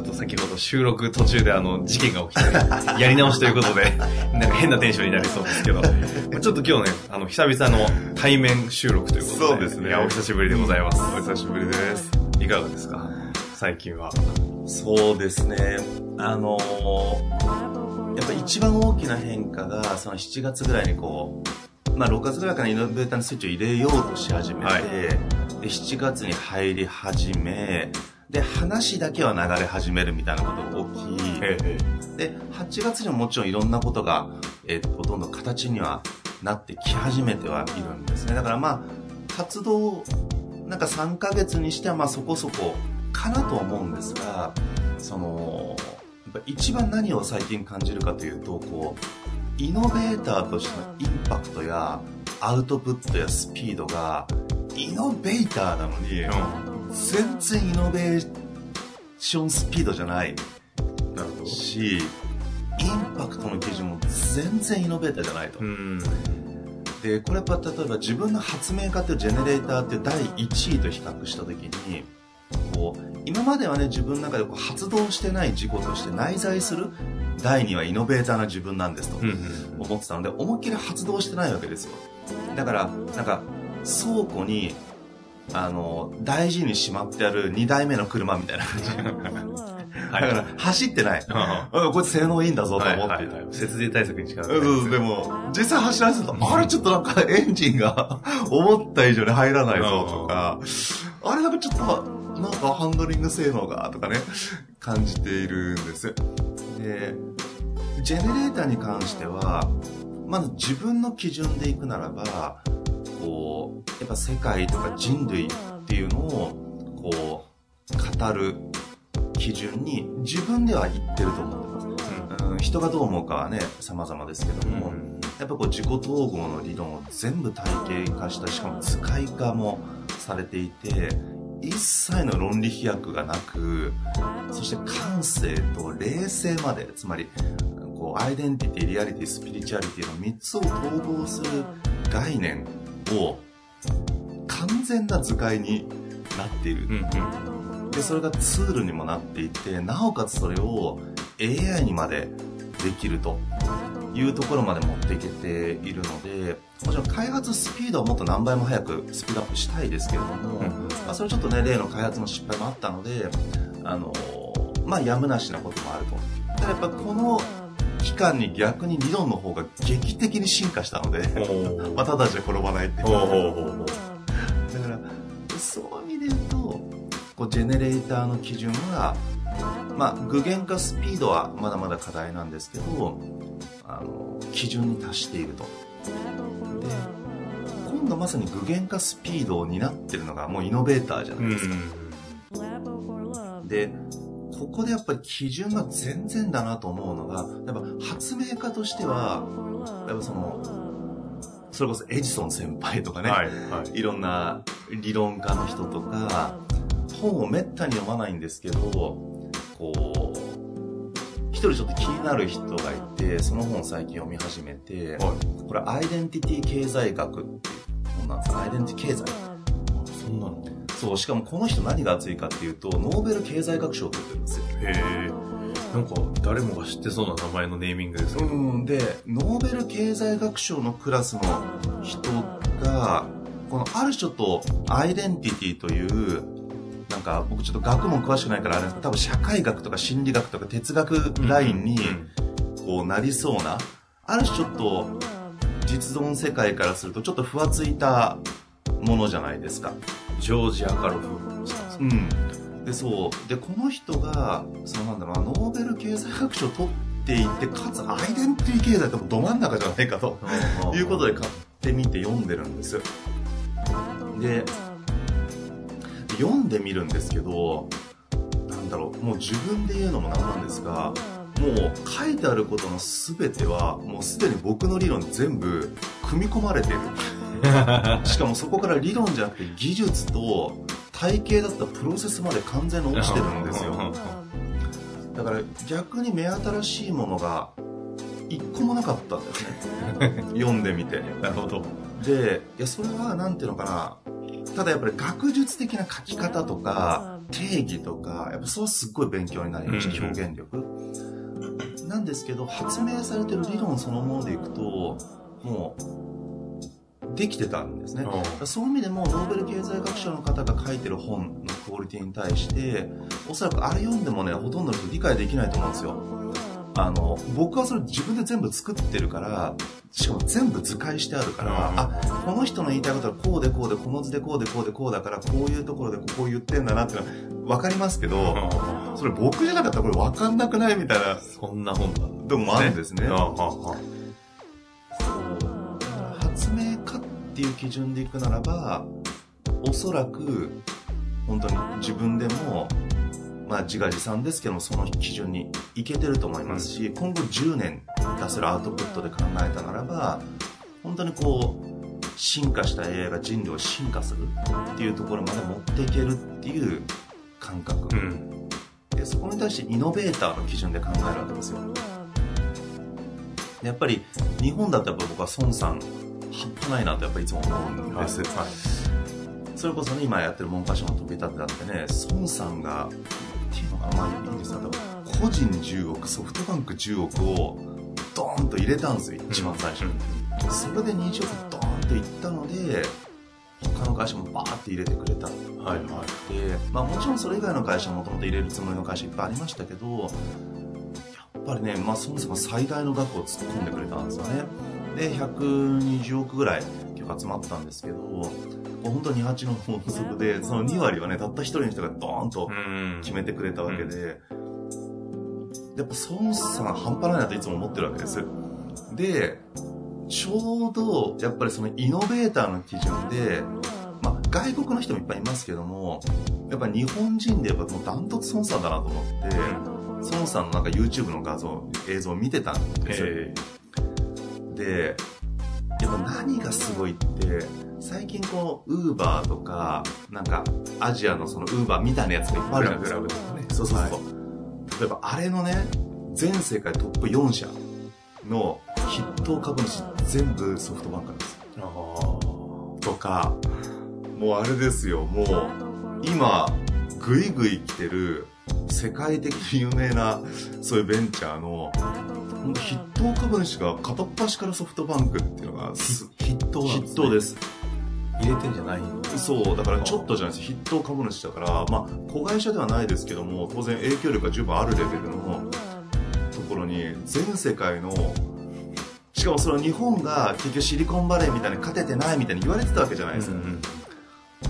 ょっと先ほど収録途中であの事件が起きて、やり直しということで、なんか変なテンションになりそうですけど、ちょっと今日ね、あの、久々の対面収録ということで、そうですね。いや、お久しぶりでございます。お久しぶりです。いかがですか？最近は。そうですね。あのー、やっぱ一番大きな変化が、その7月ぐらいにこう、まあ6月ぐらいからイノベーターのスイッチを入れようとし始めて、はい、で7月に入り始め、で、話だけは流れ始めるみたいなことが起き、で、8月にももちろんいろんなことが、えー、ほとんど形にはなってき始めてはいるんですね。だからまあ、活動、なんか3ヶ月にしてはまあそこそこかなと思うんですが、その、やっぱ一番何を最近感じるかというと、こう、イノベーターとしてのインパクトやアウトプットやスピードが、イノベーターなのに、うん全然イノベーションスピードじゃないなるほど。しインパクトの基準も全然イノベーターじゃないと。でこれやっぱ例えば自分の発明家っていうジェネレーターって第1位と比較した時にこう今まではね自分の中でこう発動してない事故として内在する第2はイノベーターな自分なんですと思ってたので思いっきり発動してないわけですよ。だからなんか倉庫にあの、大事にしまってある2台目の車みたいな感じ。だから、走ってない。こいつ性能いいんだぞと思って。節電対策に近づいでも、実際走らせると、あれちょっとなんかエンジンが 思った以上に入らないぞとか、あれなんかちょっと、なんかハンドリング性能がとかね、感じているんです。で、ジェネレーターに関しては、まず自分の基準でいくならば、こうやっぱ世界とか人類っていうのをこう語る基準に自分では言ってると思ってます、うん、人がどう思うかはね様々ですけども、うん、やっぱこう自己統合の理論を全部体系化したしかも使い化もされていて一切の論理飛躍がなくそして感性と冷静までつまりこうアイデンティティリアリティスピリチュアリティの3つを統合する概念を完全な図解になっている、うんうん、でそれがツールにもなっていてなおかつそれを AI にまでできるというところまで持っていけているのでもちろん開発スピードはもっと何倍も早くスピードアップしたいですけれども、うん、まあ、それちょっとね例の開発の失敗もあったのであのまあやむなしなこともあると。ただやっぱこの期間に逆に理論の方が劇的に進化したのでまあ、ただじゃ転ばないっていうだからそういう意味で言うとこうジェネレーターの基準は、まあ、具現化スピードはまだまだ課題なんですけどあの基準に達していると。で今度まさに具現化スピードを担ってるのがもうイノベーターじゃないですか、でここでやっぱり基準が全然だなと思うのが、やっぱ発明家としては、やっぱその、それこそエジソン先輩とかね、はいはい、いろんな理論家の人とか、本をめったに読まないんですけど、こう、一人ちょっと気になる人がいて、その本を最近読み始めて、はい、これアイデンティティ経済学っていう本なんです。アイデンティティ経済。そんなのそう、しかもこの人何が熱いかっていうと、ノーベル経済学賞を取ってるんですよ。へえ。なんか誰もが知ってそうな名前のネーミングですけど。うん、で、ノーベル経済学賞のクラスの人が、このある種とアイデンティティという、なんか僕ちょっと学問詳しくないからあれですけど、多分社会学とか心理学とか哲学ラインに、こうなりそうな、ある種ちょっと実存世界からするとちょっとふわついたものじゃないですか。ジョージ・アカロフうん。で、そう。で、この人が、そのなんだろうな、ノーベル経済学賞を取っていて、かつアイデンティティ経済ってもど真ん中じゃないかということで買ってみて読んでるんです。で、読んでみるんですけど、なんだろう、もう自分で言うのもなんなんですが、もう書いてあることの全ては、もうすでに僕の理論に全部組み込まれている。しかもそこから理論じゃなくて技術と体系だったプロセスまで完全に落ちてるんですよ。だから逆に目新しいものが一個もなかったんですね。読んでみて。なるほど。で、いや、それはなんていうのかな。ただやっぱり学術的な書き方とか定義とか、やっぱそれはすっごい勉強になりました、うん表現力。なんですけど、発明されてる理論そのものでいくと、もう、できてたんですね。そういう意味でも、ノーベル経済学賞の方が書いてる本のクオリティに対して、おそらくあれ読んでもね、ほとんどの人理解できないと思うんですよ。あの、僕はそれ自分で全部作ってるから、しかも全部図解してあるから、うんあ、この人の言いたいことはこうでこうで、この図でこうでこうでこうだから、こういうところでここを言ってんだなっていうのは分かりますけど、それ僕じゃなかったらこれ分かんなくないみたいな、そんな本なんだ。でもあるんですね。あっていう基準でいくならばおそらく本当に自分でもまあ自画自賛ですけどもその基準にいけてると思いますし、今後10年出せるアウトプットで考えたならば本当にこう進化した AI が人類を進化するっていうところまで持っていけるっていう感覚、うん。でそこに対してイノベーターの基準で考えるわけですよでやっぱり日本だとやっぱ僕は孫さん半端ないなとやっぱりいつも思うんです、はい。それこそね今やってる文科省の飛び立てだってね孫さんがっていうのかなまあいいですよ個人10億ソフトバンク10億をドーンと入れたんですよ一番最初に、それで20億ドーンといったので他の会社もバーって入れてくれた。はいはい。で、まあ、もちろんそれ以外の会社もともと入れるつもりの会社いっぱいありましたけどやっぱりね、まあ、そもそも最大の額を突っ込んでくれたんですよねで120億ぐらい結構集まったんですけど本当に28の法則でその2割はねたった1人の人がドーンとうん。決めてくれたわけで、やっぱ孫さん半端ないなといつも思ってるわけです。でちょうどやっぱりそのイノベーターの基準で、まあ、外国の人もいっぱいいますけどもやっぱ日本人でやっぱもうダントツ孫さんだなと思って、孫さんのなんか YouTube の画像映像を見てたんですよ、えでやっぱ何がすごいって最近こうウーバーとかなんかアジアのそのウーバーみたいなやつがいっぱいあるじゃないですか。グラブとかねそうそう。そう、例えばあれのね全世界トップ4社の筆頭株主全部ソフトバンクなんですあとかもうあれですよ。もう今グイグイ来てる世界的に有名なそういうベンチャーの本当筆頭株主が片っ端からソフトバンクっていうのがす筆頭なんですね。筆頭です。入れてんじゃないそうだからちょっとじゃないです。筆頭株主だからまあ子会社ではないですけども当然影響力が十分あるレベルのところに全世界のしかもその日本が結局シリコンバレーみたいに勝ててないみたいに言われてたわけじゃないですか、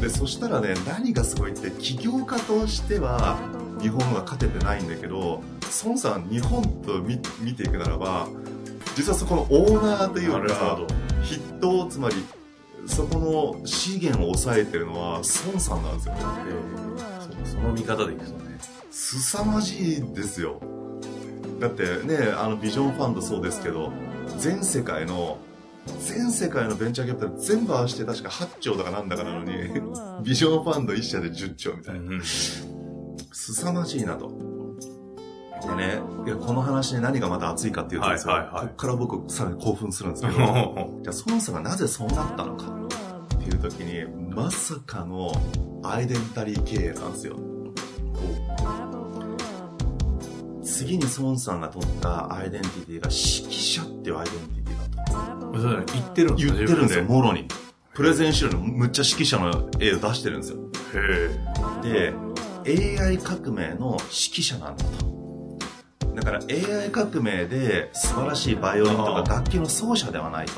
でそしたらね何がすごいって起業家としては日本が勝ててないんだけど孫さん日本と見見ていくならば実はそこのオーナーというか筆頭つまりそこの資源を抑えてるのは孫さんなんですよ。ねそうその見方でいくとね。凄まじいですよ。だってねあのビジョンファンドそうですけど全世界の全世界のベンチャーキャピタル全部合わせて確か8兆だかなんだかなのにビジョンファンド1社で10兆みたいな。凄まじいなとでねいやこの話で何がまた熱いかっていうとですよ、はいはいはい。こっから僕さらに興奮するんですけど じゃあ孫さんがなぜそうなったのかっていう時にまさかのアイデンタリー経営なんですよ。次に孫さんが取ったアイデンティティが指揮者っていうアイデンティティだとそうだね言ってるんです言かってるんですよ自もろに。プレゼン資料にむっちゃ指揮者の絵を出してるんですよ。へで AI 革命の指揮者なんだとだから AI 革命で素晴らしいバイオリンとか楽器の奏者ではないと。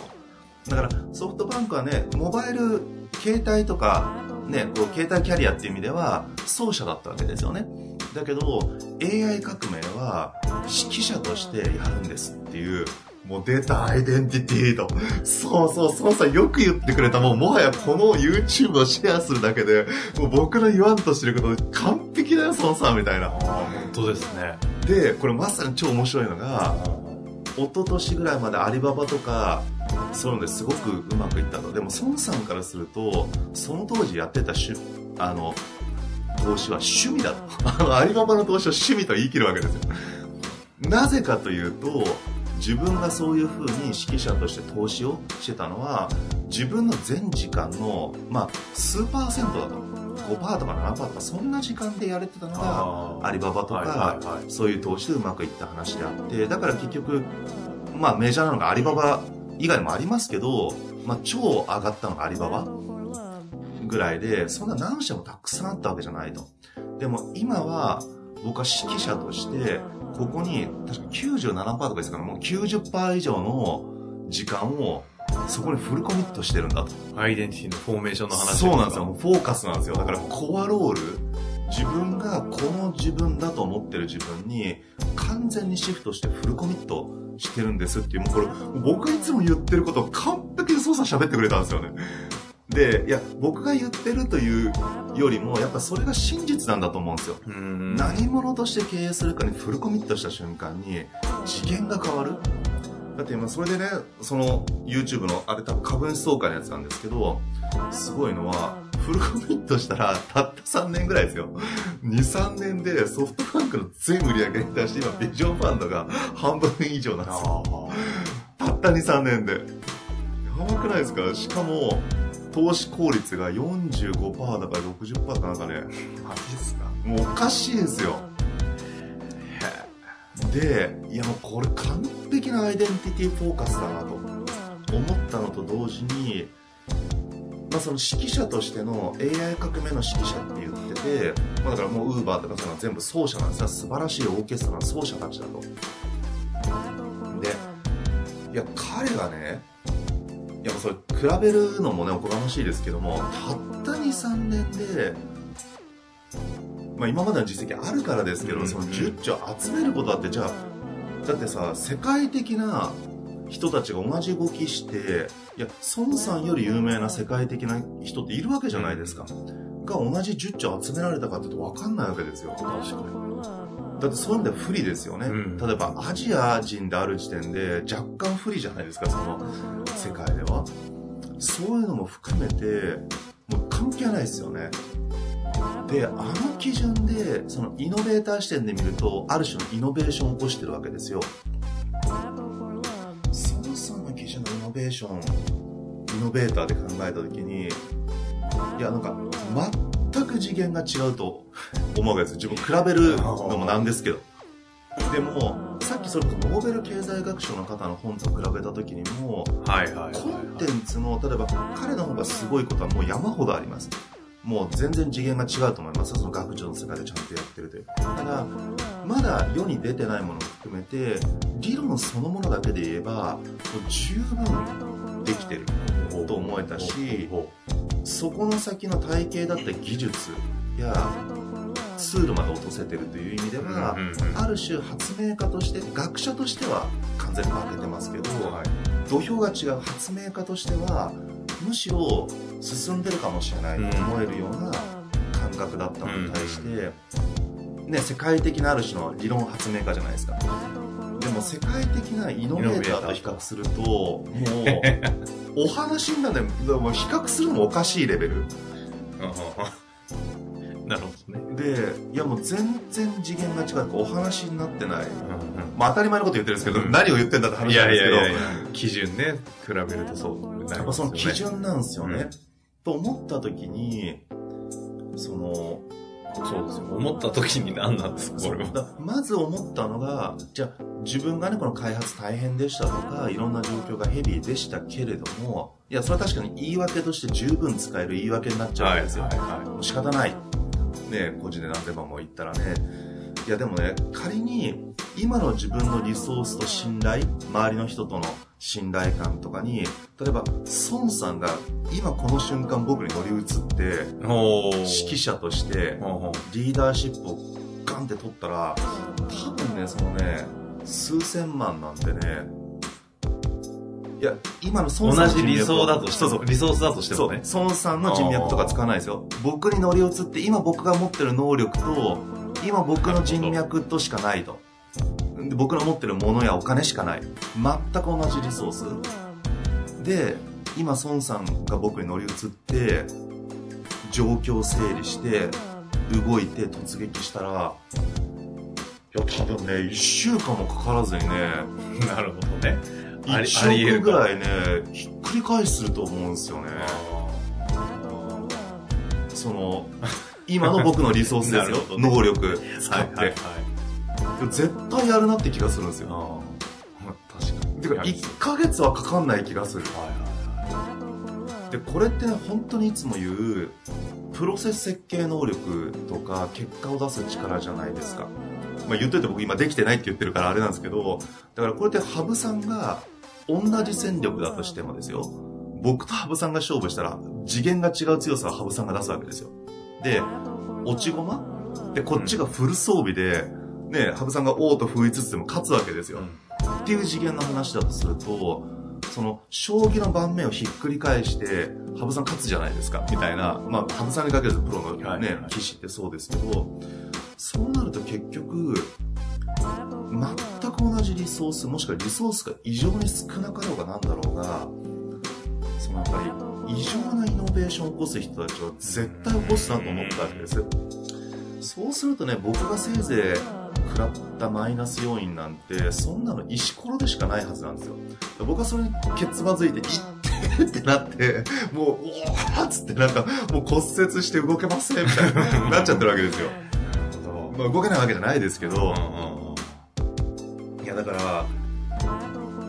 だからソフトバンクはね、モバイル、携帯とか、ね、こう携帯キャリアっていう意味では奏者だったわけですよね。だけど AI 革命は指揮者としてやるんですっていうもう出たアイデンティティと。そうそう、そうさんよく言ってくれた。もうもはやこの YouTube をシェアするだけで、もう僕の言わんとしてること完璧だよ、孫さんみたいな。本当ですね。で、これまさに超面白いのが、一昨年ぐらいまでアリババとか、そういうのですごくうまくいったと。でも孫さんからすると、その当時やってたしあの、投資は趣味だと。アリババの投資を趣味と言い切るわけですよ。なぜかというと、自分がそういうふうに指揮者として投資をしてたのは自分の全時間の、まあ、数パーセントだと5%とか7%とかそんな時間でやれてたのがアリババとか、そういう投資でうまくいった話であってだから結局、まあ、メジャーなのがアリババ以外もありますけど、まあ、超上がったのがアリババぐらいでそんな何社もたくさんあったわけじゃないと。でも今は僕は指揮者としてここに確か97%とかですからもう90%以上の時間をそこにフルコミットしてるんだと。アイデンティティのフォーメーションの話。そうなんですよ。フォーカスなんですよ。だからコアロール。自分がこの自分だと思ってる自分に完全にシフトしてフルコミットしてるんですっていうもうこれ僕がいつも言ってることを完璧に操作喋ってくれたんですよね。でいや僕が言ってるというよりもやっぱそれが真実なんだと思うんですよ。何者として経営するかにフルコミットした瞬間に次元が変わるだって今それでねその YouTube のあれ多分株主総会のやつなんですけどすごいのはフルコミットしたらたった3年ぐらいですよ。23年でソフトバンクの全売り上げに対して今ビジョンファンドが半分以上なんですよ。たった23年で。やばくないですか？しかも投資効率が45%だから60%かなんかね。マジですか？もうおかしいですよでいやもうこれ完璧なアイデンティティフォーカスだなと思ったのと同時に、まあ、その指揮者としての AI 革命の指揮者って言ってて、まあ、だからもうウーバーとかその全部奏者なんです。よ素晴らしいオーケストラの奏者たちだとでいや彼がねいやそれ比べるのもねおこがましいですけどもたった23年でまあ、今までの実績あるからですけど、その10兆集めることだってじゃあだってさ世界的な人たちが同じ動きしていや孫さんより有名な世界的な人っているわけじゃないですか、が同じ10兆集められたかって言うと分かんないわけですよ。確かに。だってそういう意味で不利ですよね、うん、例えばアジア人である時点で若干不利じゃないですかその世界では。そういうのも含めてもう関係ないですよねであの基準でそのイノベーター視点で見るとある種のイノベーションを起こしてるわけですよ。そもそもの基準のイノベーションイノベーターで考えた時にいやなんか全く次元が違うと思うわけです。自分比べるのもなんですけど。でもさっきそれこそノーベル経済学賞の方の本と比べた時にも、はいはい、コンテンツの例えば彼の方がすごいことはもう山ほどありますもう全然次元が違うと思います。その学長の世界でちゃんとやってるという。ただまだ世に出てないものを含めて理論そのものだけで言えばもう十分できてると思えたしそこの先の体系だった技術やツールまで落とせてるという意味では、ある種発明家として学者としては完全に負けてますけど、土俵が違う発明家としてはむしろ進んでるかもしれないと思えるような感覚だったのに対して、ね、世界的なある種の理論発明家じゃないですか。でも世界的なイノベーターと比較すると、もう、お話になるね、も比較するのもおかしいレベル。なるほどね。で、いやもう全然次元が違うお話になってない。まあ当たり前のこと言ってるんですけど、何を言ってんだって話なんですけど。いやいやいや基準ね、比べるとそう、ね、やっぱその基準なんですよね。うん、と思った時に、その、そうですよ。思った時に何なんですか、これは。まず思ったのが、じゃあ自分がね、この開発大変でしたとか、いろんな状況がヘビーでしたけれども、いや、それは確かに言い訳として十分使える言い訳になっちゃうんですよ。はいはいはい、仕方ない。ね、個人で何千万も言ったらね。いや、でもね、仮に、今の自分のリソースと信頼周りの人との信頼感とかに例えば孫さんが今この瞬間僕に乗り移って。指揮者としてリーダーシップをガンって取ったら多分ねそのね数千万なんてねいや今のう孫さんの同じ理想だとしてそうそうも、リソースだとしてもね。孫さんの人脈とか使わないですよ。僕に乗り移って今僕が持ってる能力と今僕の人脈としかないとで僕の持ってるものやお金しかない。全く同じリソース。で今孫さんが僕に乗り移って状況を整理して動いて突撃したらいや多分ね1週間もかからずにねなるほどね。あり1ありえるか億ぐら。いねひっくり返すると思うんですよね。その今の僕のリソースですよ。能力使って、はいはいはい。絶対やるなって気がするんですよ。ああ。確かに。てか1ヶ月はかかんない気がする。はいはでこれってね本当にいつも言うプロセス設計能力とか結果を出す力じゃないですか、まあ、言っといて僕今できてないって言ってるからあれなんですけどだからこれって羽生さんが同じ戦力だとしてもですよ。僕と羽生さんが勝負したら次元が違う強さを羽生さんが出すわけですよ。で落ち駒？でこっちがフル装備で、ね、羽生さんが王と封いつつでも勝つわけですよ、っていう次元の話だとするとその将棋の盤面をひっくり返して羽生さん勝つじゃないですか。みたいな、まあ、羽生さんにかけるプロの、ねはいはい。棋士ってそうですけどそうなると結局全く同じリソースもしくはリソースが異常に少なかろうがなんだろうがそのやっぱり異常なイノベーションを起こす人たちは絶対起こすなと思ったわけですそうするとね僕がせいぜい食らったマイナス要因なんてそんなの石ころでしかないはずなんですよ。僕はそれにけつまずいて「いって!」ってなってもう「おーっ!」つってなんかもう骨折して動けませんみたいに なっちゃってるわけですよ、まあ、動けないわけじゃないですけど、いやだから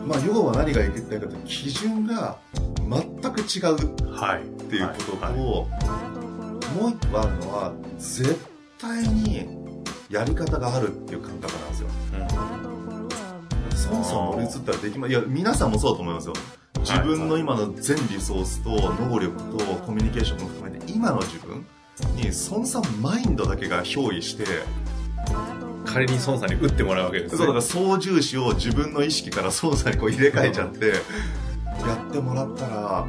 まあ要は何が言いたいかというと基準が全く違う。はい。っていうことと、はい。もう一個あるのは絶対にやり方があるっていう感覚なんですよ。そもそも乗り移ったらできまいや皆さんもそうだと思いますよ。自分の今の全リソースと能力とコミュニケーションも含めて今の自分に孫さんマインドだけが憑依して仮に孫さんに打ってもらうわけですね。そうだから操縦士を自分の意識から操作にこう入れ替えちゃってやってもらったら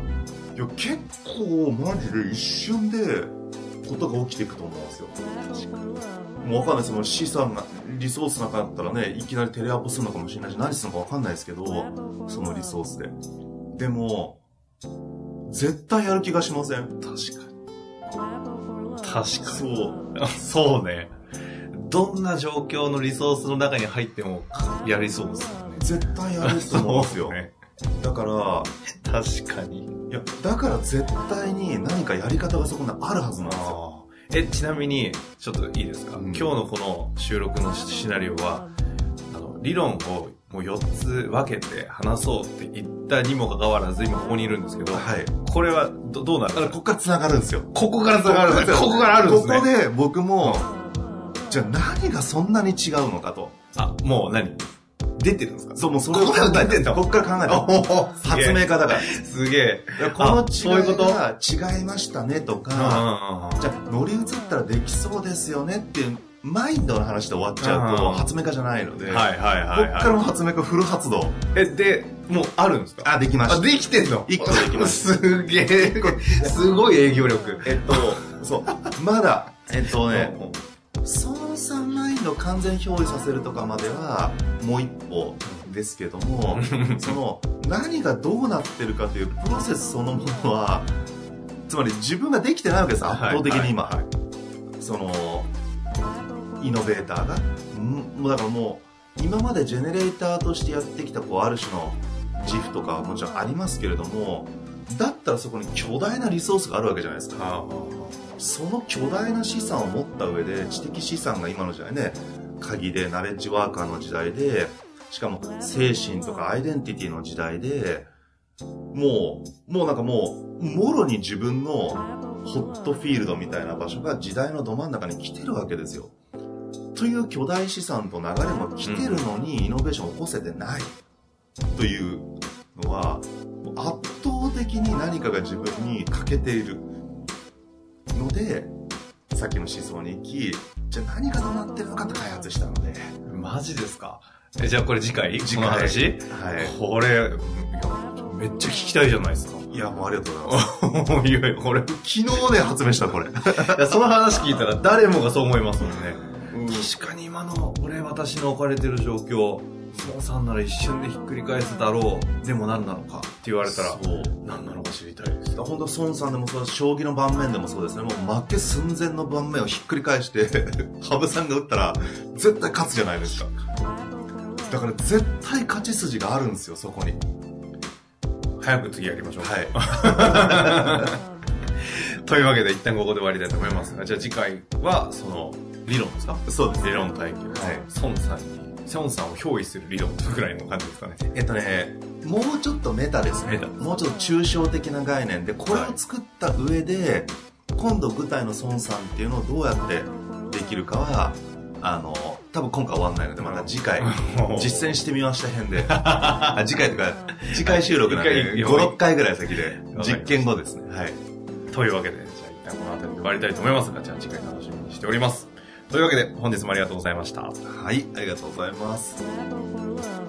いや結構マジで一瞬でことが起きていくと思うんですよ。もうわかんないです。もう資産がリソースなかったらねいきなりテレアポするのかもしれないし何するのかわかんないですけどそのリソースで。でも絶対やる気がしません。確かに。確かに。そう。そうね。どんな状況のリソースの中に入ってもやりそうですよね。絶対やると思うんですよ、ね。だから確かに。いやだから絶対に何かやり方がそこにあるはずなんですよ。え、ちなみに、ちょっといいですか、うん。今日のこの収録のシナリオは、あの、理論をもう4つ分けて話そうって言ったにもかかわらず、今ここにいるんですけど、はい。これはどどうなるここから繋がるんですよ。ここから繋がるんですねここからあるんですね。ここで僕も、じゃあ何がそんなに違うのかと。あ、もう何？出てるんですか？そう、もうそれを考えてんだ。ここから考えてお発明家だから。すげえ。このあそういうこと？違いが違いましたねとか、じゃあ乗り移ったらできそうですよねっていうマインドの話で終わっちゃうとうん発明家じゃないので、はいはいはい、こっからはも発明家フル発動。い。え、で、もうあるんですか？あ、できました。あ、できてんの？一個できましすげえ。すごい営業力。えっと、そう、まだ、えっとね、うん操作マインドを完全表示させるとかまではもう一歩ですけども その何がどうなってるかというプロセスそのものはつまり自分ができてないわけです圧倒的に今、はいはい。そのイノベーターが。んもうだからもう今までジェネレーターとしてやってきたこうある種の自負とかはもちろんありますけれどもだったらそこに巨大なリソースがあるわけじゃないですか。あその巨大な資産を持った上で知的資産が今の時代ね鍵でナレッジワーカーの時代でしかも精神とかアイデンティティの時代でもうもうなんかもうもろに自分のホットフィールドみたいな場所が時代のど真ん中に来てるわけですよ。という巨大資産と流れも来てるのに、イノベーションを起こせてない。というのは、圧倒的に何かが自分に欠けているので、さっきの思想に行き、じゃあ何がどうなってるのかって開発したので。マジですか？え、じゃあこれ次回？次回この話？はい。これ、いやめっちゃ聞きたいじゃないですか。いや、もうありがとうございます。い やいや、これ、い昨日ね、発明した、これ。やその話聞いたら誰もがそう思いますもんね。うん確かに今の、俺、私の置かれてる状況、孫さんなら一瞬でひっくり返すだろう。でも何なのかって言われたら。何なのか知りたいです。本当孫さんでもそう将棋の盤面でもそうですね。もう負け寸前の盤面をひっくり返して 羽生さんが打ったら絶対勝つじゃないですか。だから絶対勝ち筋があるんですよそこに。早く次やりましょう。はい。というわけで一旦ここで終わりたいと思いますが、じゃあ次回は、その、理論ですか？そうです。理論体系。はい。孫さんに、孫さんを憑依する理論ぐらいの感じですかね。えっとねもうちょっとメタですね。もうちょっと抽象的な概念でこれを作った上で、今度舞台の孫さんっていうのをどうやってできるかはあの多分今回終わんないのでまた次回 実践してみました編で。あ次回とか次回収録なんで 次回56回。ぐらい先で実験後ですね。はい。というわけで、じゃあ一旦この辺りで終わりたいと思いますが、じゃあ次回楽しみにしております。というわけで、本日もありがとうございました。はいありがとうございます.